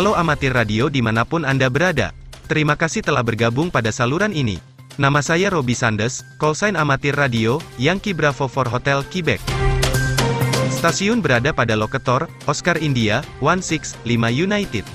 Halo amatir radio di mana pun Anda berada. Terima kasih telah bergabung pada saluran ini. Nama saya Robi Sandes, callsign amatir radio, Yankee Bravo for Hotel Quebec. Stasiun berada pada lokator, Oscar India, 165 United.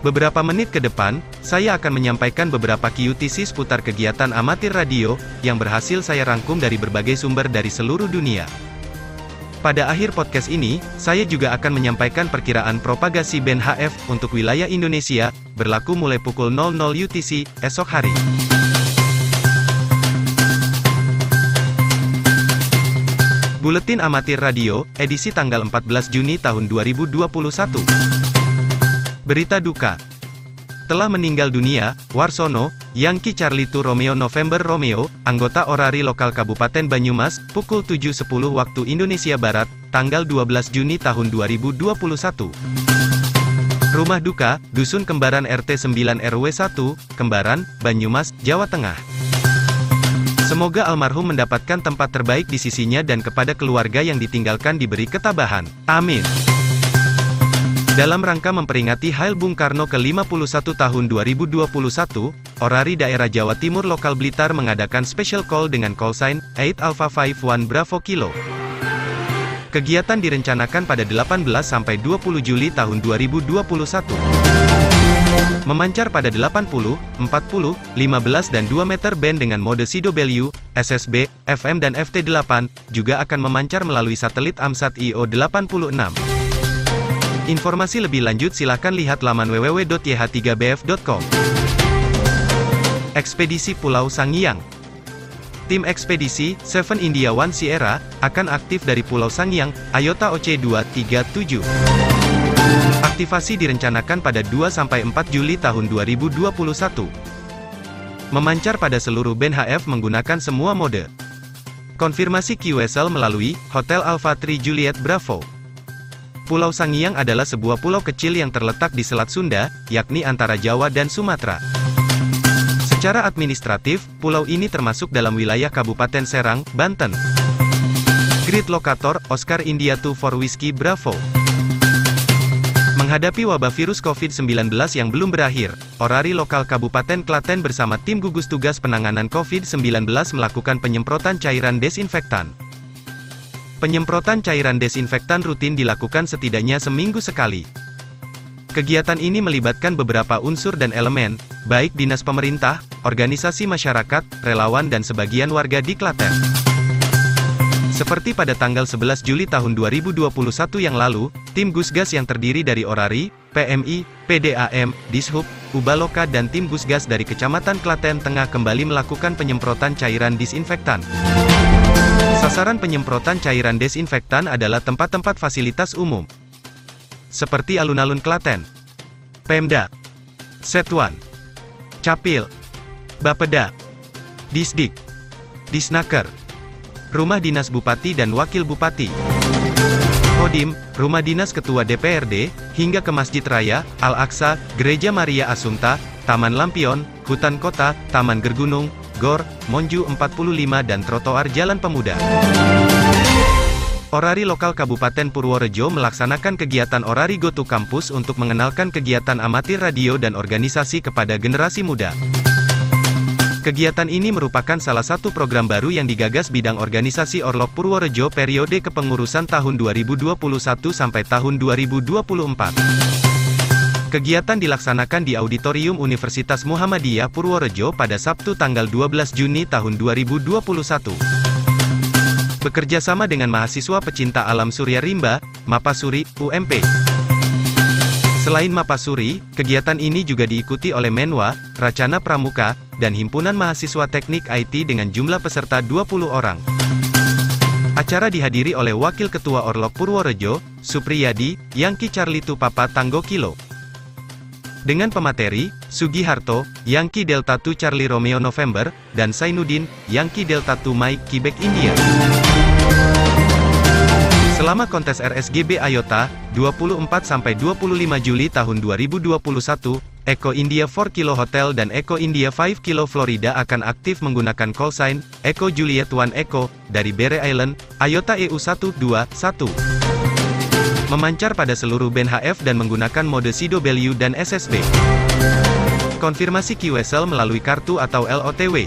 Beberapa menit ke depan, saya akan menyampaikan beberapa QTC seputar kegiatan amatir radio, yang berhasil saya rangkum dari berbagai sumber dari seluruh dunia. Pada akhir podcast ini, saya juga akan menyampaikan perkiraan propagasi band HF untuk wilayah Indonesia, berlaku mulai pukul 00 UTC, esok hari. Buletin Amatir Radio, edisi tanggal 14 Juni tahun 2021. Berita duka. Telah meninggal dunia, Warsono, Yankee Charlie 2 Romeo November Romeo, anggota Orari Lokal Kabupaten Banyumas, pukul 7.10 waktu Indonesia Barat, tanggal 12 Juni tahun 2021. Rumah Duka, Dusun Kembaran RT 9 RW 1, Kembaran, Banyumas, Jawa Tengah. Semoga almarhum mendapatkan tempat terbaik di sisinya dan kepada keluarga yang ditinggalkan diberi ketabahan. Amin. Dalam rangka memperingati Hail Bung Karno ke-51 tahun 2021, Orari Daerah Jawa Timur Lokal Blitar mengadakan special call dengan call sign 8 Alpha 51 Bravo Kilo. Kegiatan direncanakan pada 18 sampai 20 Juli tahun 2021. Memancar pada 80, 40, 15 dan 2 meter band dengan mode CW, SSB, FM dan FT8, juga akan memancar melalui satelit Amsat IO86. Informasi lebih lanjut silakan lihat laman www.yh3bf.com. Ekspedisi Pulau Sangiang Tim ekspedisi, Seven India One Sierra, akan aktif dari Pulau Sangiang, Ayota OC237. Aktivasi direncanakan pada 2-4 Juli tahun 2021. Memancar pada seluruh band HF menggunakan semua mode. Konfirmasi QSL melalui Hotel Alpha 3 Juliet Bravo. Pulau Sangiang adalah sebuah pulau kecil yang terletak di Selat Sunda, yakni antara Jawa dan Sumatera. Secara administratif, pulau ini termasuk dalam wilayah Kabupaten Serang, Banten. Grid Lokator, Oscar India 2 for Whiskey Bravo. Menghadapi wabah virus COVID-19 yang belum berakhir, Orari Lokal Kabupaten Klaten bersama tim gugus tugas penanganan COVID-19 melakukan penyemprotan cairan desinfektan. Penyemprotan cairan desinfektan rutin dilakukan setidaknya seminggu sekali. Kegiatan ini melibatkan beberapa unsur dan elemen, baik dinas pemerintah, organisasi masyarakat, relawan dan sebagian warga di Klaten. Seperti pada tanggal 11 Juli tahun 2021 yang lalu, tim Gusgas yang terdiri dari Orari, PMI, PDAM, Dishub, Ubaloka dan tim Gusgas dari Kecamatan Klaten Tengah kembali melakukan penyemprotan cairan disinfektan. Sasaran penyemprotan cairan desinfektan adalah tempat-tempat fasilitas umum. Seperti alun-alun Klaten, Pemda, Setuan, Capil, Bapeda, Disdik, Disnaker, Rumah Dinas Bupati dan Wakil Bupati, Kodim, Rumah Dinas Ketua DPRD, hingga ke Masjid Raya, Al-Aqsa, Gereja Maria Assunta, Taman Lampion, Hutan Kota, Taman Gergunung, Gor, Monju 45 dan trotoar Jalan Pemuda. Orari Lokal Kabupaten Purworejo melaksanakan kegiatan Orari Go to Campus untuk mengenalkan kegiatan amatir radio dan organisasi kepada generasi muda. Kegiatan ini merupakan salah satu program baru yang digagas bidang organisasi Orlok Purworejo periode kepengurusan tahun 2021 sampai tahun 2024. Kegiatan dilaksanakan di Auditorium Universitas Muhammadiyah Purworejo pada Sabtu tanggal 12 Juni tahun 2021. Bekerja sama dengan mahasiswa pecinta alam Surya Rimba, Mapasuri, UMP. Selain Mapasuri, kegiatan ini juga diikuti oleh Menwa, Racana Pramuka, dan Himpunan Mahasiswa Teknik IT dengan jumlah peserta 20 orang. Acara dihadiri oleh Wakil Ketua Orlok Purworejo, Supriyadi, Yangki Charlie Tupapa Tanggo Kilo. Dengan pemateri, Sugiharto, Yankee Delta 2 Charlie Romeo November, dan Sainuddin, Yankee Delta 2 Mike Quebec India. Selama kontes RSGB Ayota, 24-25 Juli tahun 2021, Eko India 4 Kilo Hotel dan Eko India 5 Kilo Florida akan aktif menggunakan call sign, Eko Juliet 1 Eko, dari Bere Island, Ayota EU 121. Memancar pada seluruh band HF dan menggunakan mode Sido Value dan SSB. Konfirmasi QSL melalui kartu atau LOTW.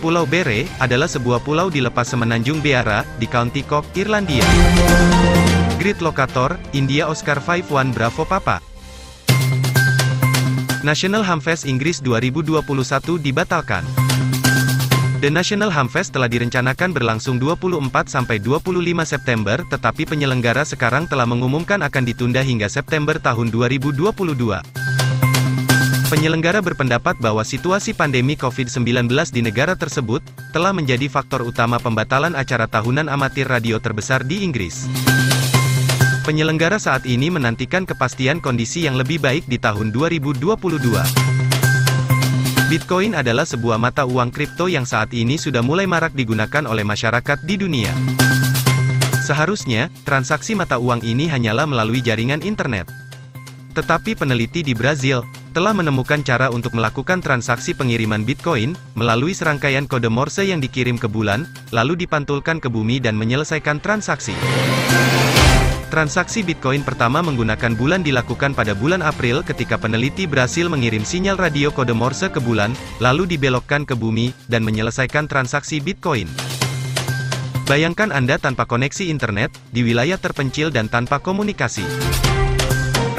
Pulau Bere, adalah sebuah pulau di lepas semenanjung Beara, di County Cork, Irlandia. Grid Locator, India Oscar 51 Bravo Papa. National Hamfest Inggris 2021 dibatalkan. The National Hamfest telah direncanakan berlangsung 24 sampai 25 September, tetapi penyelenggara sekarang telah mengumumkan akan ditunda hingga September tahun 2022. Penyelenggara berpendapat bahwa situasi pandemi COVID-19 di negara tersebut telah menjadi faktor utama pembatalan acara tahunan amatir radio terbesar di Inggris. Penyelenggara saat ini menantikan kepastian kondisi yang lebih baik di tahun 2022. Bitcoin adalah sebuah mata uang kripto yang saat ini sudah mulai marak digunakan oleh masyarakat di dunia. Seharusnya, transaksi mata uang ini hanyalah melalui jaringan internet. Tetapi peneliti di Brazil telah menemukan cara untuk melakukan transaksi pengiriman Bitcoin melalui serangkaian kode Morse yang dikirim ke bulan, lalu dipantulkan ke bumi dan menyelesaikan transaksi. Transaksi Bitcoin pertama menggunakan bulan dilakukan pada bulan April ketika peneliti berhasil mengirim sinyal radio kode Morse ke bulan, lalu dibelokkan ke bumi, dan menyelesaikan transaksi Bitcoin. Bayangkan Anda tanpa koneksi internet, di wilayah terpencil dan tanpa komunikasi.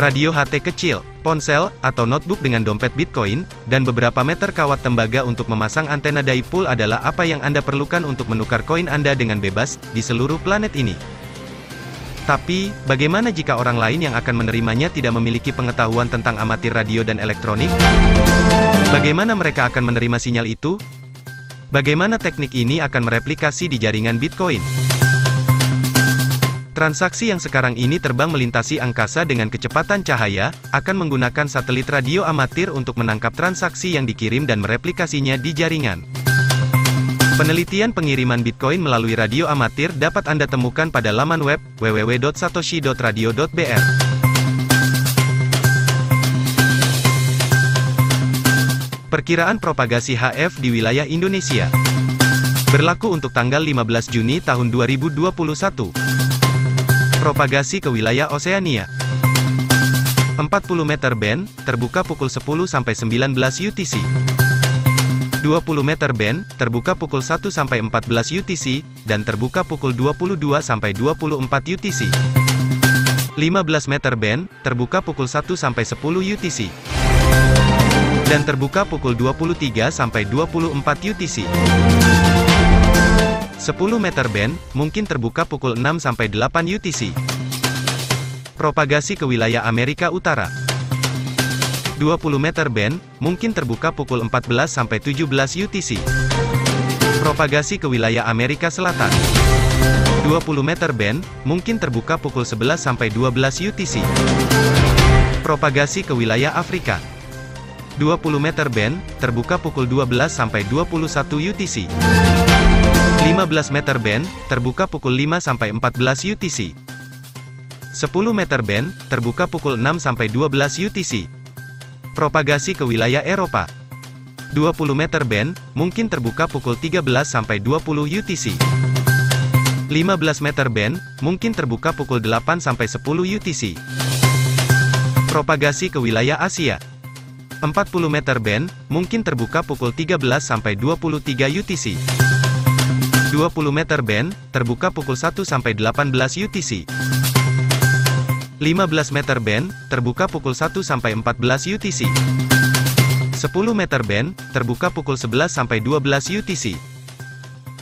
Radio HT kecil, ponsel, atau notebook dengan dompet Bitcoin, dan beberapa meter kawat tembaga untuk memasang antena dipole adalah apa yang Anda perlukan untuk menukar koin Anda dengan bebas, di seluruh planet ini. Tapi, bagaimana jika orang lain yang akan menerimanya tidak memiliki pengetahuan tentang amatir radio dan elektronik? Bagaimana mereka akan menerima sinyal itu? Bagaimana teknik ini akan mereplikasi di jaringan Bitcoin? Transaksi yang sekarang ini terbang melintasi angkasa dengan kecepatan cahaya, akan menggunakan satelit radio amatir untuk menangkap transaksi yang dikirim dan mereplikasinya di jaringan. Penelitian pengiriman Bitcoin melalui radio amatir dapat Anda temukan pada laman web www.satoshi.radio.br. Perkiraan propagasi HF di wilayah Indonesia berlaku untuk tanggal 15 Juni tahun 2021. Propagasi ke wilayah Oseania 40 meter band, terbuka pukul 10 sampai 19 UTC. 20 meter band, terbuka pukul 1 sampai 14 UTC, dan terbuka pukul 22 sampai 24 UTC. 15 meter band, terbuka pukul 1 sampai 10 UTC. Dan terbuka pukul 23 sampai 24 UTC. 10 meter band, mungkin terbuka pukul 6 sampai 8 UTC. Propagasi ke wilayah Amerika Utara. 20 meter band, mungkin terbuka pukul 14-17 UTC. Propagasi ke wilayah Amerika Selatan. 20 meter band, mungkin terbuka pukul 11-12 UTC. Propagasi ke wilayah Afrika. 20 meter band, terbuka pukul 12-21 UTC. 15 meter band, terbuka pukul 5-14 UTC. 10 meter band, terbuka pukul 6-12 UTC. Propagasi ke wilayah Eropa. 20 meter band, mungkin terbuka pukul 13-20 UTC. 15 meter band, mungkin terbuka pukul 8-10 UTC. Propagasi ke wilayah Asia. 40 meter band, mungkin terbuka pukul 13-23 UTC. 20 meter band, terbuka pukul 1-18 UTC. 15 meter band, terbuka pukul 1 sampai 14 UTC. 10 meter band, terbuka pukul 11 sampai 12 UTC.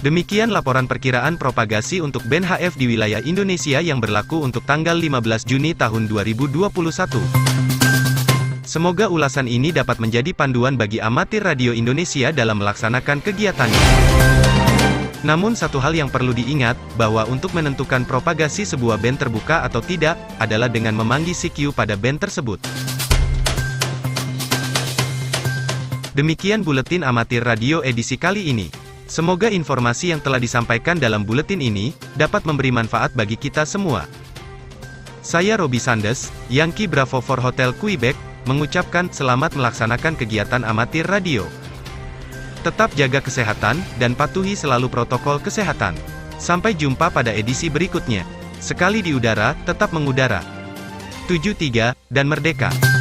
Demikian laporan perkiraan propagasi untuk band HF di wilayah Indonesia yang berlaku untuk tanggal 15 Juni tahun 2021. Semoga ulasan ini dapat menjadi panduan bagi amatir radio Indonesia dalam melaksanakan kegiatannya. Namun satu hal yang perlu diingat, bahwa untuk menentukan propagasi sebuah band terbuka atau tidak, adalah dengan memanggil CQ pada band tersebut. Demikian Buletin Amatir Radio edisi kali ini. Semoga informasi yang telah disampaikan dalam buletin ini, dapat memberi manfaat bagi kita semua. Saya Robi Sandes, Yankee Bravo for Hotel Quebec, mengucapkan selamat melaksanakan kegiatan amatir radio. Tetap jaga kesehatan, dan patuhi selalu protokol kesehatan. Sampai jumpa pada edisi berikutnya. Sekali di udara, tetap mengudara. 73, dan merdeka.